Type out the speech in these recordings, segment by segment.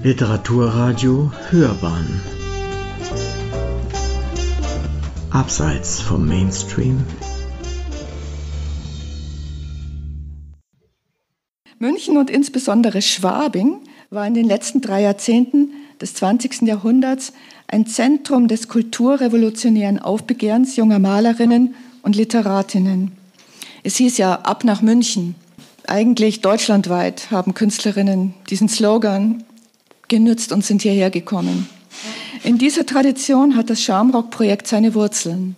Literaturradio Hörbahn Abseits vom Mainstream München und insbesondere Schwabing war in den letzten drei Jahrzehnten des 20. Jahrhunderts ein Zentrum des kulturrevolutionären Aufbegehrens junger Malerinnen und Literatinnen. Es hieß ja ab nach München. Eigentlich deutschlandweit haben Künstlerinnen diesen Slogan genützt und sind hierher gekommen. In dieser Tradition hat das Schamrock-Projekt seine Wurzeln.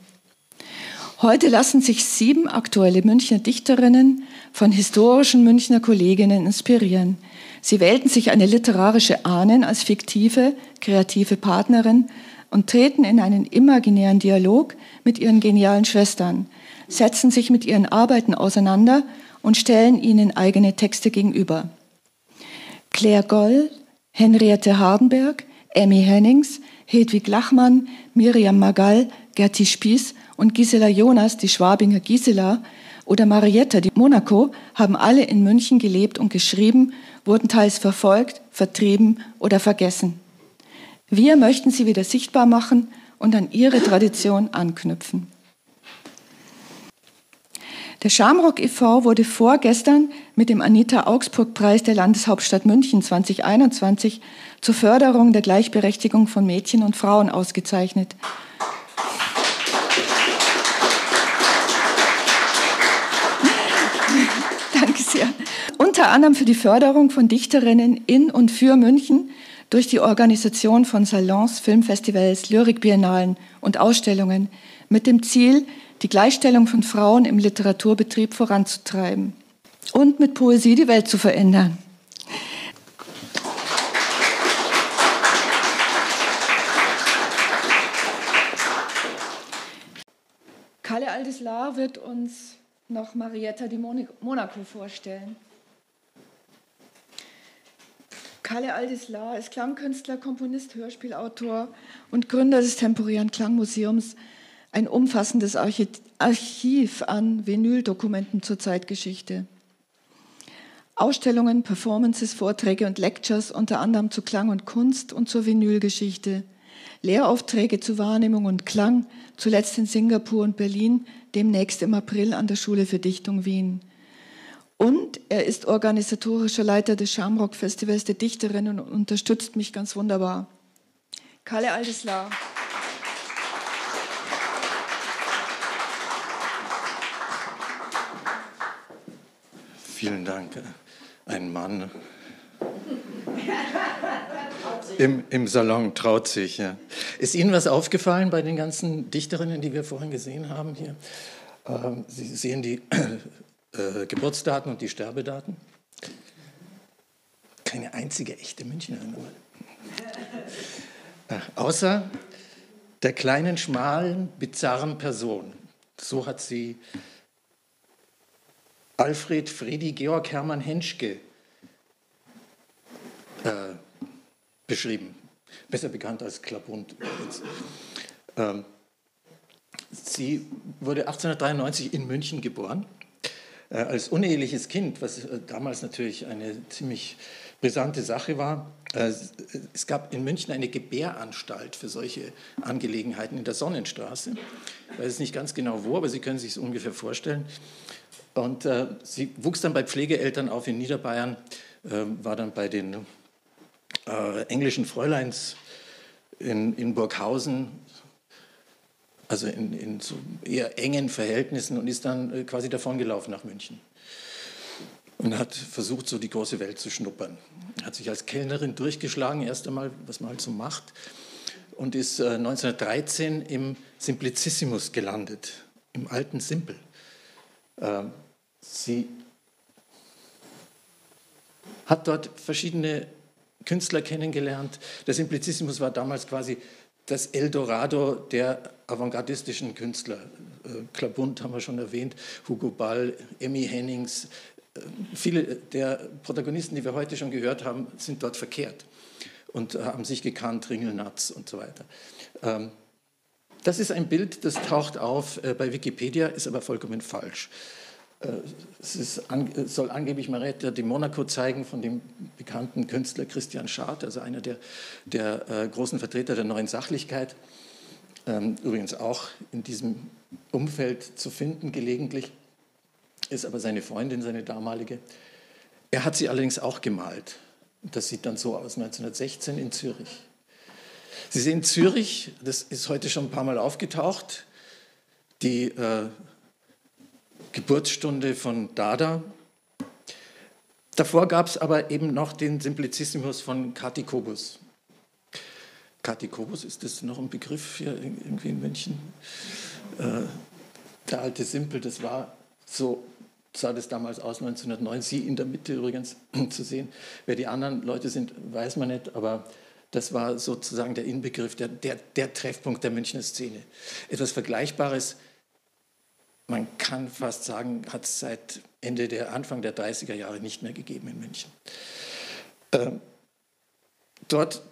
Heute lassen sich sieben aktuelle Münchner Dichterinnen von historischen Münchner Kolleginnen inspirieren. Sie wählten sich eine literarische Ahnen als fiktive, kreative Partnerin und treten in einen imaginären Dialog mit ihren genialen Schwestern, setzen sich mit ihren Arbeiten auseinander und stellen ihnen eigene Texte gegenüber. Claire Goll, Henriette Hardenberg, Emmy Hennings, Hedwig Lachmann, Miriam Magall, Gerti Spieß und Gisela Jonas, die Schwabinger Gisela, oder Marietta, die Monaco, haben alle in München gelebt und geschrieben, wurden teils verfolgt, vertrieben oder vergessen. Wir möchten sie wieder sichtbar machen und an ihre Tradition anknüpfen. Der Schamrock e.V. wurde vorgestern mit dem Anita Augsburg Preis der Landeshauptstadt München 2021 zur Förderung der Gleichberechtigung von Mädchen und Frauen ausgezeichnet. Danke sehr. Unter anderem für die Förderung von Dichterinnen in und für München durch die Organisation von Salons, Filmfestivals, Lyrikbiennalen und Ausstellungen mit dem Ziel, die Gleichstellung von Frauen im Literaturbetrieb voranzutreiben und mit Poesie die Welt zu verändern. Kalle Aldislar wird uns noch Marietta di Monaco vorstellen. Kalle Aldislar ist Klangkünstler, Komponist, Hörspielautor und Gründer des temporären Klangmuseums ein umfassendes Archiv an Vinyldokumenten zur Zeitgeschichte. Ausstellungen, Performances, Vorträge und Lectures unter anderem zu Klang und Kunst und zur Vinylgeschichte. Lehraufträge zu Wahrnehmung und Klang, zuletzt in Singapur und Berlin, demnächst im April an der Schule für Dichtung Wien. Und er ist organisatorischer Leiter des Shamrock Festivals der Dichterinnen und unterstützt mich ganz wunderbar. Kalle Aldeslar. Vielen Dank. Ein Mann im, im Salon traut sich. Ja. Ist Ihnen was aufgefallen bei den ganzen Dichterinnen, die wir vorhin gesehen haben hier? Ähm, Sie sehen die äh, Geburtsdaten und die Sterbedaten. Keine einzige echte Münchnerin. Äh, außer der kleinen, schmalen, bizarren Person. So hat sie Alfred Friedi Georg Hermann Henschke äh, beschrieben, besser bekannt als Klabund. Ähm, sie wurde 1893 in München geboren, äh, als uneheliches Kind, was äh, damals natürlich eine ziemlich brisante Sache war. Äh, es gab in München eine Gebäranstalt für solche Angelegenheiten in der Sonnenstraße. Ich weiß nicht ganz genau wo, aber Sie können sich es ungefähr vorstellen. Und äh, sie wuchs dann bei Pflegeeltern auf in Niederbayern, äh, war dann bei den äh, englischen Fräuleins in, in Burghausen, also in, in, so eher engen Verhältnissen und ist dann äh, quasi davongelaufen nach München. Und hat versucht, so die große Welt zu schnuppern. Hat sich als Kellnerin durchgeschlagen, erst einmal, was man halt so macht, und ist 1913 äh, im Simplicissimus gelandet, im alten Simpel. Ähm, sie hat dort verschiedene Künstler kennengelernt. Der Simplicissimus war damals quasi das Eldorado der avantgardistischen Künstler. Äh, Klabund haben wir schon erwähnt, Hugo Ball, Emmy Hennings. Äh, viele der Protagonisten, die wir heute schon gehört haben, sind dort verkehrt und haben sich gekannt, Ringelnatz und so weiter. Das ist ein Bild, das taucht auf äh, bei Wikipedia, ist aber vollkommen falsch. Äh, es ist, soll angeblich Marietta di Monaco zeigen von dem bekannten Künstler Christian Schad, also einer der, der äh, großen Vertreter der neuen Sachlichkeit. Ähm, übrigens auch in diesem Umfeld zu finden gelegentlich, ist aber seine Freundin, seine damalige. Er hat sie allerdings auch gemalt. Das sieht dann so aus, 1916 in Zürich. Sie sehen Zürich, das ist heute schon ein paar Mal aufgetaucht, die äh, Geburtsstunde von Dada. Davor gab es aber eben noch den Simplicissimus von Katikobus. Katikobus, ist das noch ein Begriff hier irgendwie in München? Äh, der alte Simpel, das war so sah das damals aus, 1909, Sie in der Mitte übrigens zu sehen. Wer die anderen Leute sind, weiß man nicht, aber das war sozusagen der Inbegriff, der, der, der Treffpunkt der Münchner Szene. Etwas Vergleichbares, man kann fast sagen, hat es seit Ende der Anfang der 30er Jahre nicht mehr gegeben in München. Ähm, dort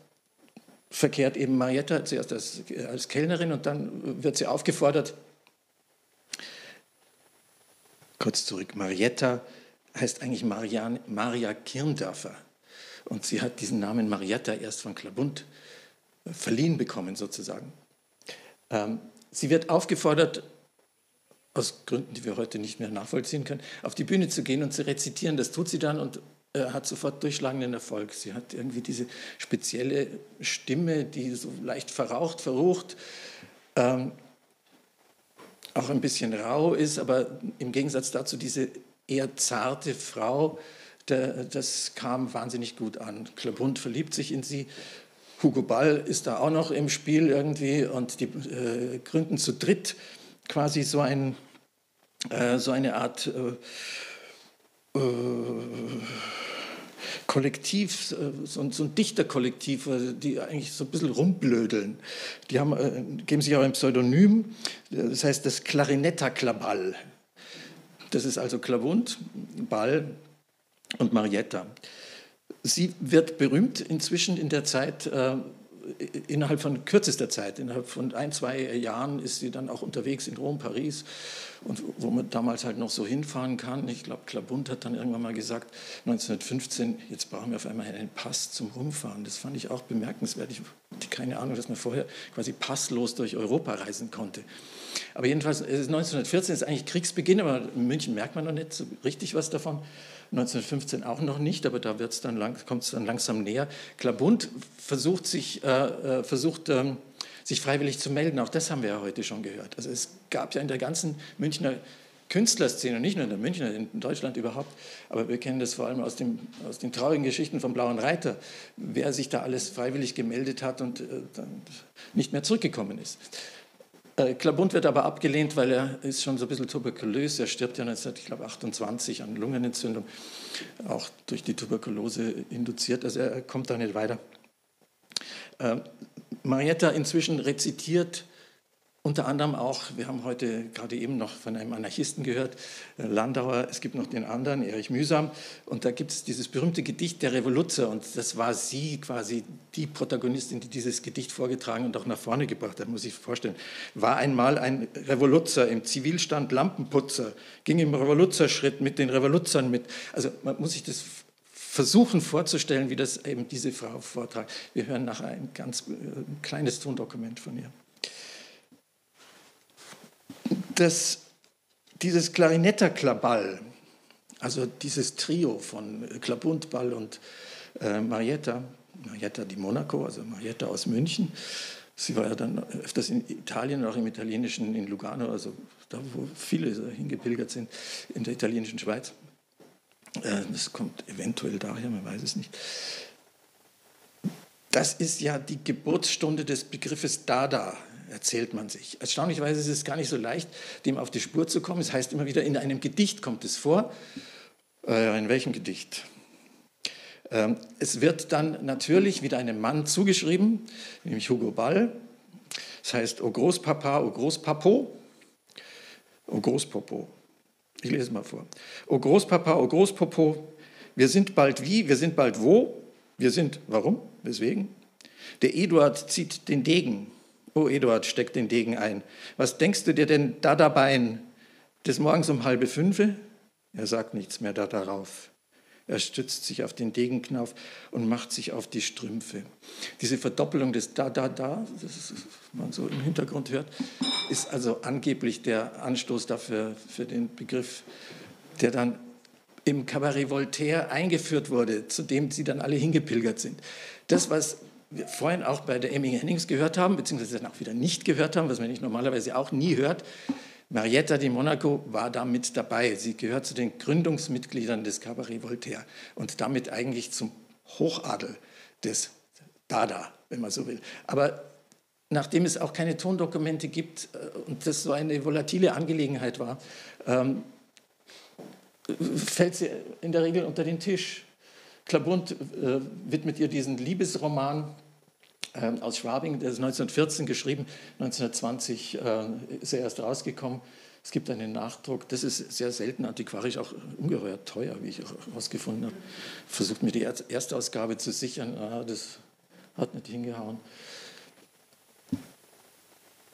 verkehrt eben Marietta zuerst als, als Kellnerin und dann wird sie aufgefordert, kurz zurück, Marietta heißt eigentlich Marian, Maria Kirndörfer. Und sie hat diesen Namen Marietta erst von Klabund äh, verliehen bekommen, sozusagen. Ähm, sie wird aufgefordert, aus Gründen, die wir heute nicht mehr nachvollziehen können, auf die Bühne zu gehen und zu rezitieren. Das tut sie dann und äh, hat sofort durchschlagenden Erfolg. Sie hat irgendwie diese spezielle Stimme, die so leicht verraucht, verrucht. Ähm, auch ein bisschen rau ist, aber im Gegensatz dazu diese eher zarte Frau, das kam wahnsinnig gut an. Klabund verliebt sich in sie. Hugo Ball ist da auch noch im Spiel irgendwie und die äh, gründen zu dritt quasi so, ein, äh, so eine Art äh, äh Kollektiv, äh, so ein, so ein Dichterkollektiv, äh, die eigentlich so ein bisschen rumblödeln. Die haben, äh, geben sich auch ein Pseudonym, das heißt das Klarinetta-Klaball. Das ist also Klavund, Ball und Marietta. Sie wird berühmt inzwischen in der Zeit, äh, innerhalb von kürzester Zeit, innerhalb von ein, zwei Jahren ist sie dann auch unterwegs in Rom, Paris und wo man damals halt noch so hinfahren kann. Ich glaube, Klabund hat dann irgendwann mal gesagt, 1915, jetzt brauchen wir auf einmal einen Pass zum Rumfahren. Das fand ich auch bemerkenswert. Ich hatte keine Ahnung, dass man vorher quasi passlos durch Europa reisen konnte. Aber jedenfalls, 1914 ist eigentlich Kriegsbeginn, aber in München merkt man noch nicht so richtig was davon. 1915 auch noch nicht, aber da dann kommt es dann langsam näher. Klabund versucht sich, äh, äh, versucht, ähm, sich freiwillig zu melden. Auch das haben wir ja heute schon gehört. Also es gab ja in der ganzen Münchner Künstlerszene, nicht nur in der Münchner, in Deutschland überhaupt, aber wir kennen das vor allem aus, dem, aus den traurigen Geschichten vom Blauen Reiter, wer sich da alles freiwillig gemeldet hat und äh, nicht mehr zurückgekommen ist. Äh, Klabund wird aber abgelehnt, weil er ist schon so ein bisschen tuberkulös. Er stirbt ja 1928 an Lungenentzündung, auch durch die Tuberkulose induziert. Also er kommt da nicht weiter. Äh, Marietta inzwischen rezitiert unter anderem auch, wir haben heute gerade eben noch von einem Anarchisten gehört, äh, Landauer, es gibt noch den anderen, Erich Mühsam, und da gibt es dieses berühmte Gedicht der Revoluzzer, und das war sie quasi die Protagonistin, die dieses Gedicht vorgetragen und auch nach vorne gebracht hat, muss ich vorstellen. War einmal ein Revoluzzer im Zivilstand Lampenputzer, ging im Revoluzzerschritt mit den Revoluzzern mit. Also man muss sich das versuchen vorzustellen, wie das eben diese Frau vortragt. Wir hören nachher ein ganz äh, kleines Tondokument von ihr das, dieses Klarinetterklaball, also dieses Trio von Klabundball und äh, Marietta, Marietta di Monaco, also Marietta aus München, sie war ja dann öfters in Italien, auch im italienischen, in Lugano, also da, wo viele hingepilgert sind, in der italienischen Schweiz. Äh, das kommt eventuell daher, man weiß es nicht. Das ist ja die Geburtsstunde des Begriffes Dada erzählt man sich. Erstaunlicherweise ist es gar nicht so leicht, dem auf die Spur zu kommen. Es heißt immer wieder, in einem Gedicht kommt es vor. Äh, in welchem Gedicht? Ähm, es wird dann natürlich wieder einem Mann zugeschrieben, nämlich Hugo Ball. Es heißt, O Großpapa, O Großpapo, O Großpopo. Ich lese mal vor. O Großpapa, O Großpopo, wir sind bald wie, wir sind bald wo, wir sind, warum, weswegen? Der Eduard zieht den Degen, Oh, Eduard, steck den Degen ein. Was denkst du dir denn da dabei? Des Morgens um halbe fünfe? Er sagt nichts mehr da darauf. Er stützt sich auf den Degenknauf und macht sich auf die Strümpfe. Diese Verdoppelung des Da, Da, Da, das man so im Hintergrund hört, ist also angeblich der Anstoß dafür, für den Begriff, der dann im Cabaret Voltaire eingeführt wurde, zu dem sie dann alle hingepilgert sind. Das, was wir vorhin auch bei der Emmy Hennings gehört haben, beziehungsweise dann auch wieder nicht gehört haben, was man nicht normalerweise auch nie hört, Marietta di Monaco war da mit dabei. Sie gehört zu den Gründungsmitgliedern des Cabaret Voltaire und damit eigentlich zum Hochadel des Dada, wenn man so will. Aber nachdem es auch keine Tondokumente gibt äh, und das so eine volatile Angelegenheit war, ähm, fällt sie in der Regel unter den Tisch. Klabund äh, widmet ihr diesen Liebesroman ähm, aus Schwabing, der ist 1914 geschrieben, 1920 äh, ist er erst rausgekommen. Es gibt einen Nachdruck, das ist sehr selten antiquarisch, auch ungeheuer teuer, wie ich herausgefunden habe. Versucht mir die Erstausgabe zu sichern, ah, das hat nicht hingehauen.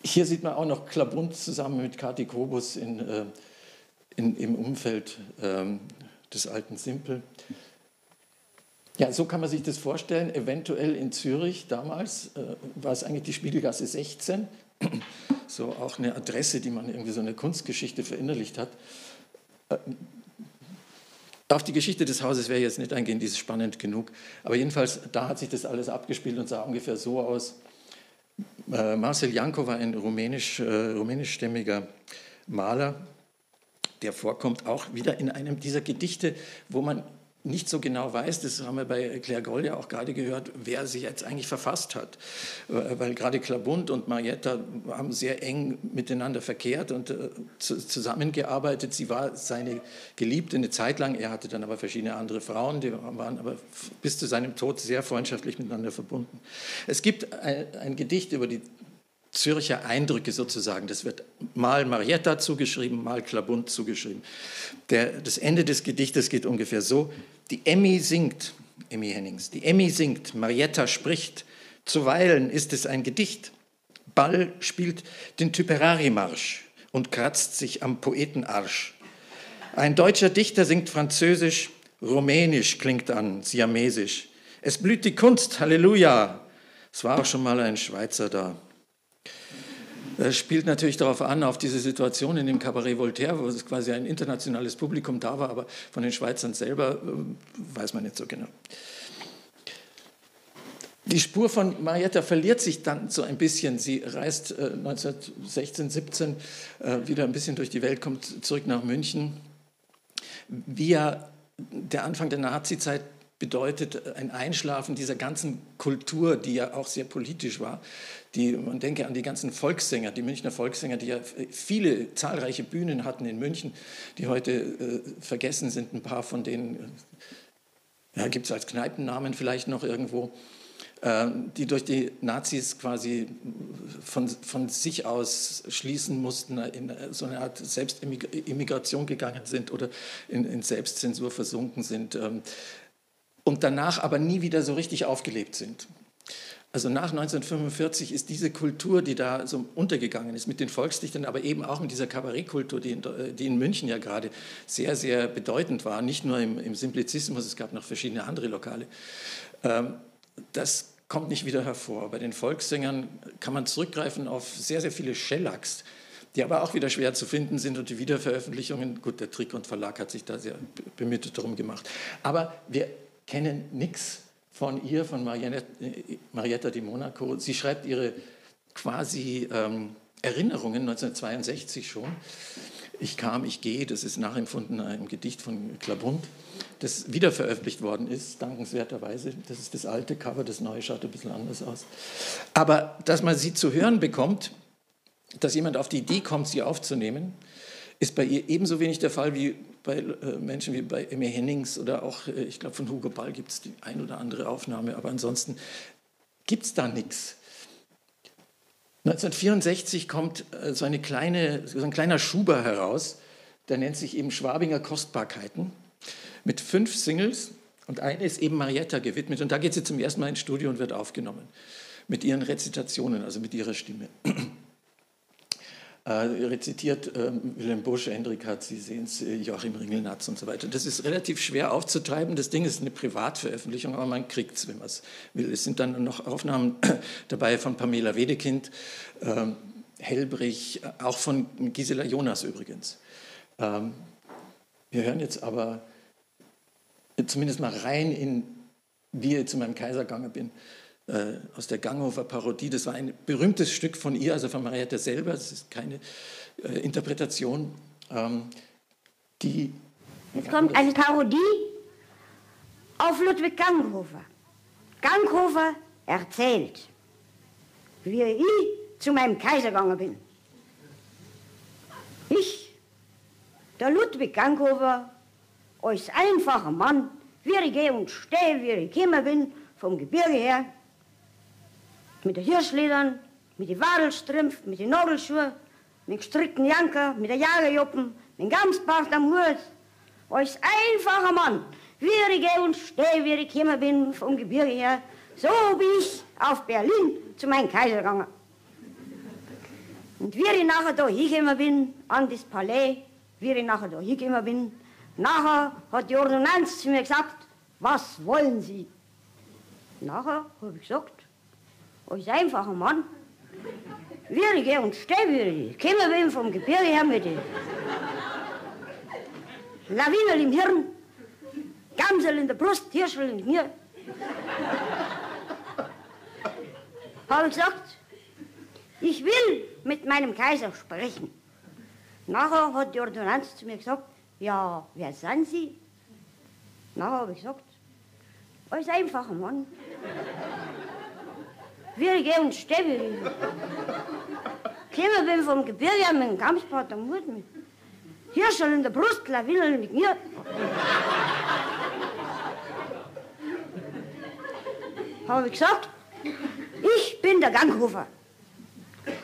Hier sieht man auch noch Klabund zusammen mit Kati Kobus in, äh, in, im Umfeld ähm, des alten Simpel. Ja, so kann man sich das vorstellen. Eventuell in Zürich damals äh, war es eigentlich die Spiegelgasse 16, so auch eine Adresse, die man irgendwie so eine Kunstgeschichte verinnerlicht hat. Äh, auf die Geschichte des Hauses ich jetzt nicht eingehen, die ist spannend genug. Aber jedenfalls, da hat sich das alles abgespielt und sah ungefähr so aus. Äh, Marcel Janko war ein rumänisch, äh, rumänischstämmiger Maler, der vorkommt auch wieder in einem dieser Gedichte, wo man nicht so genau weiß, das haben wir bei Claire Goll ja auch gerade gehört, wer sie jetzt eigentlich verfasst hat. Äh, weil gerade Klabund und Marietta haben sehr eng miteinander verkehrt und äh, zusammengearbeitet. Sie war seine Geliebte eine Zeit lang, er hatte dann aber verschiedene andere Frauen, die waren aber bis zu seinem Tod sehr freundschaftlich miteinander verbunden. Es gibt ein, ein Gedicht über die Zürcher Eindrücke sozusagen. Das wird mal Marietta zugeschrieben, mal Klabund zugeschrieben. Der, das Ende des Gedichtes geht ungefähr so. Die Emmy singt, Emmy Hennings, die Emmy singt, Marietta spricht, zuweilen ist es ein Gedicht. Ball spielt den Typerari-Marsch und kratzt sich am Poetenarsch. Ein deutscher Dichter singt Französisch, Rumänisch klingt an, Siamesisch. Es blüht die Kunst, Halleluja. Es war auch schon mal ein Schweizer da. Das spielt natürlich darauf an, auf diese Situation in dem Cabaret Voltaire, wo es quasi ein internationales Publikum da war, aber von den Schweizern selber äh, weiß man nicht so genau. Die Spur von Marietta verliert sich dann so ein bisschen. Sie reist 1916, äh, 17 äh, wieder ein bisschen durch die Welt, kommt zurück nach München. Wie ja der Anfang der Nazizeit bedeutet ein Einschlafen dieser ganzen Kultur, die ja auch sehr politisch war. Die, man denke an die ganzen Volkssänger, die Münchner Volkssänger, die ja viele zahlreiche Bühnen hatten in München, die heute äh, vergessen sind. Ein paar von denen äh, ja, gibt es als Kneipennamen vielleicht noch irgendwo, äh, die durch die Nazis quasi von, von sich aus schließen mussten, in so eine Art Selbstimmigration gegangen sind oder in, in Selbstzensur versunken sind. Ähm, und danach aber nie wieder so richtig aufgelebt sind. Also nach 1945 ist diese Kultur, die da so untergegangen ist, mit den Volksdichtern, aber eben auch mit dieser Kabarettkultur, die in, die in München ja gerade sehr, sehr bedeutend war, nicht nur im, im Simplizismus, es gab noch verschiedene andere Lokale, ähm, das kommt nicht wieder hervor. Bei den Volkssängern kann man zurückgreifen auf sehr, sehr viele Shellacks, die aber auch wieder schwer zu finden sind und die Wiederveröffentlichungen, gut, der Trick und Verlag hat sich da sehr bemüht darum gemacht. Aber wir kennen nichts von ihr, von Marietta di Monaco. Sie schreibt ihre quasi ähm, Erinnerungen 1962 schon. Ich kam, ich gehe, das ist nachempfunden einem Gedicht von Klabund, das wiederveröffentlicht worden ist, dankenswerterweise. Das ist das alte Cover, das neue schaut ein bisschen anders aus. Aber dass man sie zu hören bekommt, dass jemand auf die Idee kommt, sie aufzunehmen, ist bei ihr ebenso wenig der Fall wie bei äh, Menschen wie bei Emmy Hennings oder auch, äh, ich glaube, von Hugo Ball gibt es die ein oder andere Aufnahme, aber ansonsten gibt es da nichts. 1964 kommt äh, so, eine kleine, so ein kleiner Schuber heraus, der nennt sich eben Schwabinger Kostbarkeiten, mit fünf Singles und eine ist eben Marietta gewidmet und da geht sie zum ersten Mal ins Studio und wird aufgenommen mit ihren Rezitationen, also mit ihrer Stimme. Äh, rezitiert äh, Wilhelm Busch, Hendrik hat, Sie sehen es, äh, Joachim Ringelnatz und so weiter. Das ist relativ schwer aufzutreiben. Das Ding ist eine Privatveröffentlichung, aber man kriegt es, wenn man es will. Es sind dann noch Aufnahmen dabei von Pamela Wedekind, äh, Helbrich, auch von Gisela Jonas übrigens. Ähm, wir hören jetzt aber zumindest mal rein in, wie ich zu meinem Kaiser gegangen bin äh, aus der Ganghofer Parodie. Das war ein berühmtes Stück von ihr, also von Mariette selber. Das ist keine äh, Interpretation. Ähm, die Jetzt kommt eine Parodie auf Ludwig Ganghofer. Ganghofer erzählt, wie ich zu meinem Kaiser gegangen bin. Ich, der Ludwig Ganghofer, als einfacher Mann, wie ich gehe und stehe, wie ich gekommen bin, vom Gebirge her, mit den Hirschledern, mit den Wadelstrümpf, mit den Nagelschuhen, mit gestrickten Janker, mit den Jagerjoppen, mit dem Gamsbart am Hut. Als einfacher Mann, wie ich gehe und stehe, wie ich gekommen bin vom Gebirge her, so bin ich auf Berlin zu meinem Kaiser gegangen. Und wie ich nachher da hingekommen bin, an das Palais, wie ich nachher da hingekommen bin, nachher hat die Ordonnanz zu mir gesagt, was wollen Sie? Nachher habe ich gesagt, als einfacher Mann, gehe und stehe, wie ich gekommen bin vom Gebirge her mit den Lawinel im Hirn, Gamsel in der Brust, Hirschel in mir. Habe ich gesagt, ich will mit meinem Kaiser sprechen. Nachher hat die Ordonnanz zu mir gesagt, ja, wer sind Sie? Nachher habe ich gesagt, als einfacher Mann. Wie ich gehe und stehe. Gekommen bin vom Gebirge mit dem Kampfbart am Hut mit Hirschel in der Brust, Lawinel mit mir. Habe ich gesagt, ich bin der Ganghofer.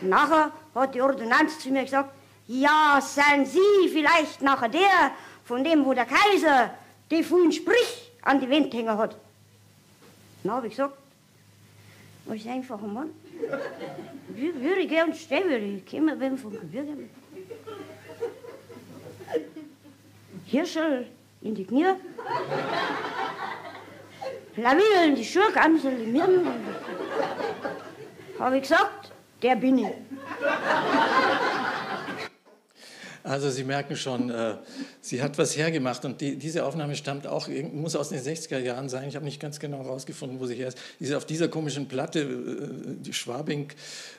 Nachher hat die Ordonnanz zu mir gesagt, ja, seien Sie vielleicht nachher der, von dem, wo der Kaiser die vorhin sprich an die Wand hängen hat. Na, habe ich gesagt, als einfacher Mann. Wie würde gern stehen, würde ich kommen bin vom Gebirge. Hirschel in die Knie. Lawine in die Schuhe, Amsel in mir. Habe ich gesagt, der bin ich. Also Sie merken schon, äh, sie hat was hergemacht und die, diese Aufnahme stammt auch, muss aus den 60er Jahren sein. Ich habe nicht ganz genau herausgefunden, wo sie her ist. Sie ist auf dieser komischen Platte, äh, die Schwabing,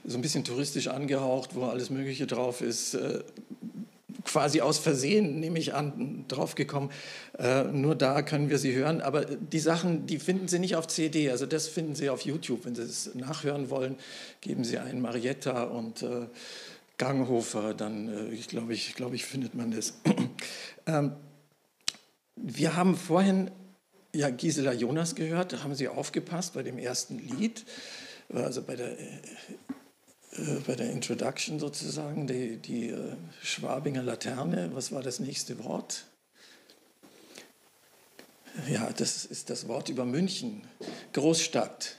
so ein bisschen touristisch angehaucht, wo alles Mögliche drauf ist. Äh, quasi aus Versehen, nehme ich an, draufgekommen. Äh, nur da können wir sie hören. Aber die Sachen, die finden Sie nicht auf CD. Also das finden Sie auf YouTube. Wenn Sie es nachhören wollen, geben Sie ein Marietta und äh, Ganghofer, dann äh, ich glaube ich, glaube ich, findet man das. ähm, wir haben vorhin ja, Gisela Jonas gehört, da haben Sie aufgepasst bei dem ersten Lied, also bei der, äh, äh, bei der Introduction sozusagen, die, die äh, Schwabinger Laterne. Was war das nächste Wort? Ja, das ist das Wort über München, Großstadt,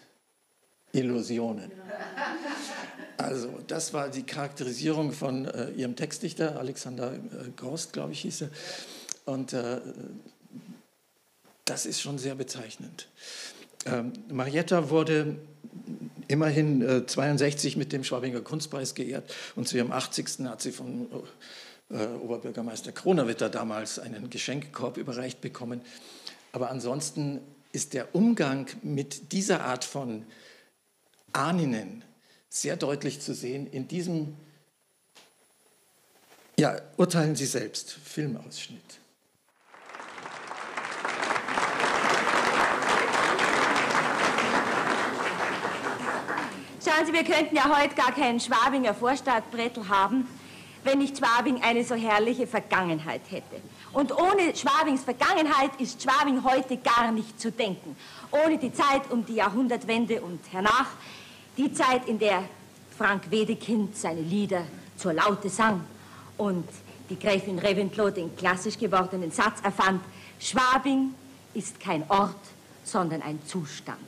Illusionen. Also das war die Charakterisierung von äh, ihrem Textdichter, Alexander äh, Gorst, glaube ich, hieß er. Und äh, das ist schon sehr bezeichnend. Ähm, Marietta wurde immerhin äh, 62 mit dem Schwabinger Kunstpreis geehrt und zu ihrem 80. hat sie von äh, Oberbürgermeister Kronawitter damals einen Geschenkkorb überreicht bekommen. Aber ansonsten ist der Umgang mit dieser Art von Ahninnen, sehr deutlich zu sehen in diesem, ja, urteilen Sie selbst, Filmausschnitt. Schauen Sie, wir könnten ja heute gar keinen Schwabinger Vorstadtbrettel haben, wenn nicht Schwabing eine so herrliche Vergangenheit hätte. Und ohne Schwabings Vergangenheit ist Schwabing heute gar nicht zu denken. Ohne die Zeit um die Jahrhundertwende und hernach die Zeit, in der Frank Wedekind seine Lieder zur Laute sang und die Gräfin Reventlow den klassisch gewordenen Satz erfand, Schwabing ist kein Ort, sondern ein Zustand.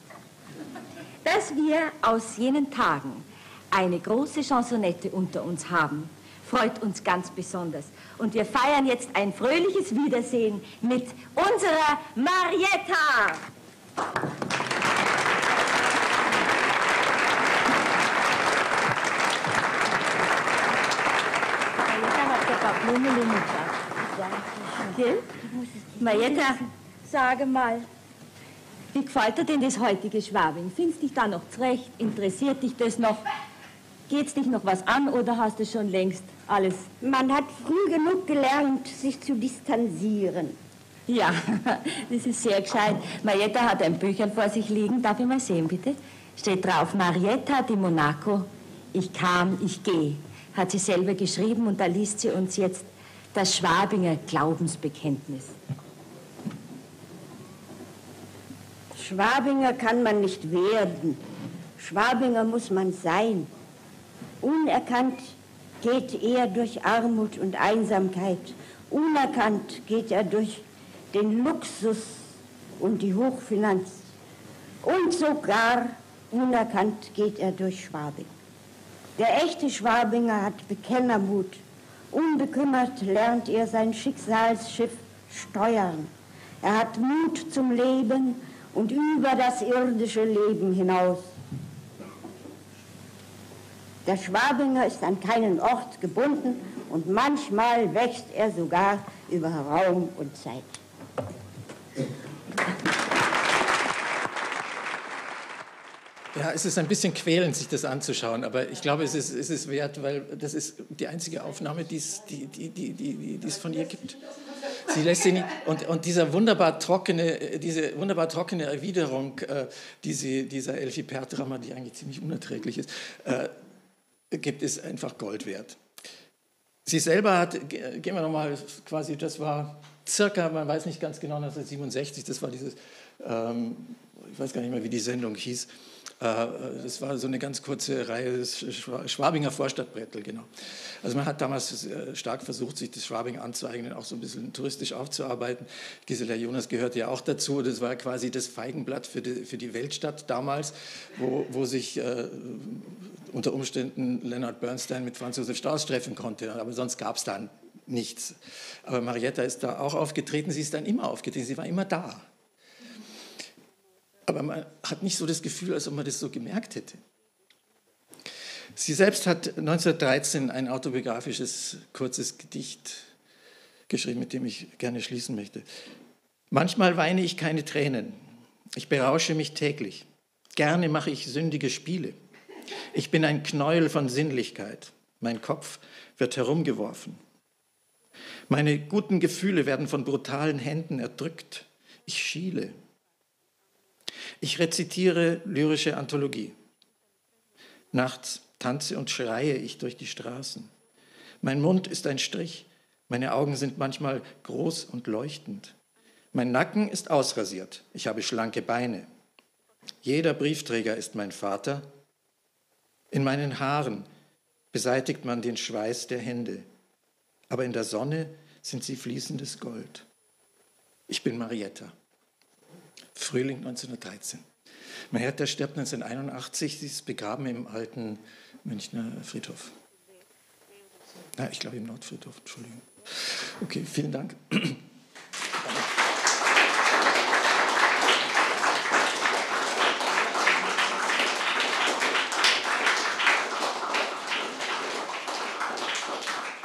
Dass wir aus jenen Tagen eine große Chansonette unter uns haben, freut uns ganz besonders. Und wir feiern jetzt ein fröhliches Wiedersehen mit unserer Marietta. Marietta hat ein paar Blumen mitgebracht. Gell? Marietta, sage mal, wie gefällt dir denn das heutige Schwabing? Findest dich da noch zurecht? Interessiert dich das noch? Geht's dich noch was an oder hast du schon längst alles? Man hat früh genug gelernt, sich zu distanzieren. Ja, das ist sehr gescheit. Marietta hat ein Büchern vor sich liegen. Darf ich mal sehen, bitte? Steht drauf, Marietta di Monaco, ich kam, ich gehe. Hat sie selber geschrieben und da liest sie uns jetzt das Schwabinger Glaubensbekenntnis. Schwabinger kann man nicht werden. Schwabinger muss man sein. Unerkannt geht er durch Armut und Einsamkeit. Unerkannt geht er durch den Luxus und die Hochfinanz. Und sogar unerkannt geht er durch Schwabing. Der echte Schwabinger hat Bekennermut. Unbekümmert lernt er sein Schicksalsschiff steuern. Er hat Mut zum Leben und über das irdische Leben hinaus. Der Schwabinger ist an keinen Ort gebunden und manchmal wächst er sogar über Raum und Zeit. Ja, es ist ein bisschen quälend, sich das anzuschauen, aber ich glaube, es ist, es ist wert, weil das ist die einzige Aufnahme, die es, die, die, die, die, die es von ihr gibt. Sie lässt sie und, und dieser wunderbar trockene, diese wunderbar trockene Erwiderung, äh, die sie, dieser Elfie Pertrammer, die eigentlich ziemlich unerträglich ist, äh, gibt, ist einfach Gold wert. Sie selber hat, gehen wir nochmal quasi, das war circa, man weiß nicht ganz genau, 1967, das war dieses, ähm, ich weiß gar nicht mehr, wie die Sendung hieß, äh, das war so eine ganz kurze Reihe, das Schwabinger Vorstadtbrettel, genau. Also man hat damals äh, stark versucht, sich das Schwabing anzueignen, auch so ein bisschen touristisch aufzuarbeiten. Gisela Jonas gehörte ja auch dazu. Das war quasi das Feigenblatt für die, für die Weltstadt damals, wo, wo sich äh, unter Umständen Leonard Bernstein mit Franz Josef Strauß treffen konnte. Aber sonst gab es dann nichts. Aber Marietta ist da auch aufgetreten. Sie ist dann immer aufgetreten. Sie war immer da. Aber man hat nicht so das Gefühl, als ob man das so gemerkt hätte. Sie selbst hat 1913 ein autobiografisches kurzes Gedicht geschrieben, mit dem ich gerne schließen möchte. Manchmal weine ich keine Tränen. Ich berausche mich täglich. Gerne mache ich sündige Spiele. Ich bin ein Knäuel von Sinnlichkeit. Mein Kopf wird herumgeworfen. Meine guten Gefühle werden von brutalen Händen erdrückt. Ich schiele. Ich rezitiere lyrische Anthologie. Nachts tanze und schreie ich durch die Straßen. Mein Mund ist ein Strich, meine Augen sind manchmal groß und leuchtend. Mein Nacken ist ausrasiert, ich habe schlanke Beine. Jeder Briefträger ist mein Vater. In meinen Haaren beseitigt man den Schweiß der Hände, aber in der Sonne sind sie fließendes Gold. Ich bin Marietta. Frühling 1913. Marietta stirbt 1981, sie ist begraben im alten Münchner Friedhof. Ja, ich glaube im Nordfriedhof, Entschuldigung. Okay, vielen Dank.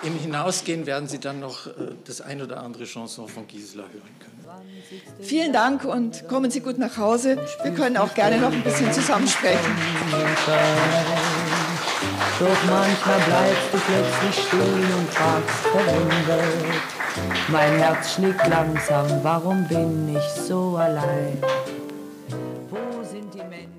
Im Hinausgehen werden Sie dann noch äh, das ein oder andere Chanson von Gisela hören können. Vielen Dank und kommen Sie gut nach Hause. Wir können auch gerne noch ein bisschen zusammensprechen. Doch manchmal bleibst du plötzlich stehen und fragst verwundert. Mein Herz schlägt langsam, warum bin ich so allein? Wo sind die Menschen,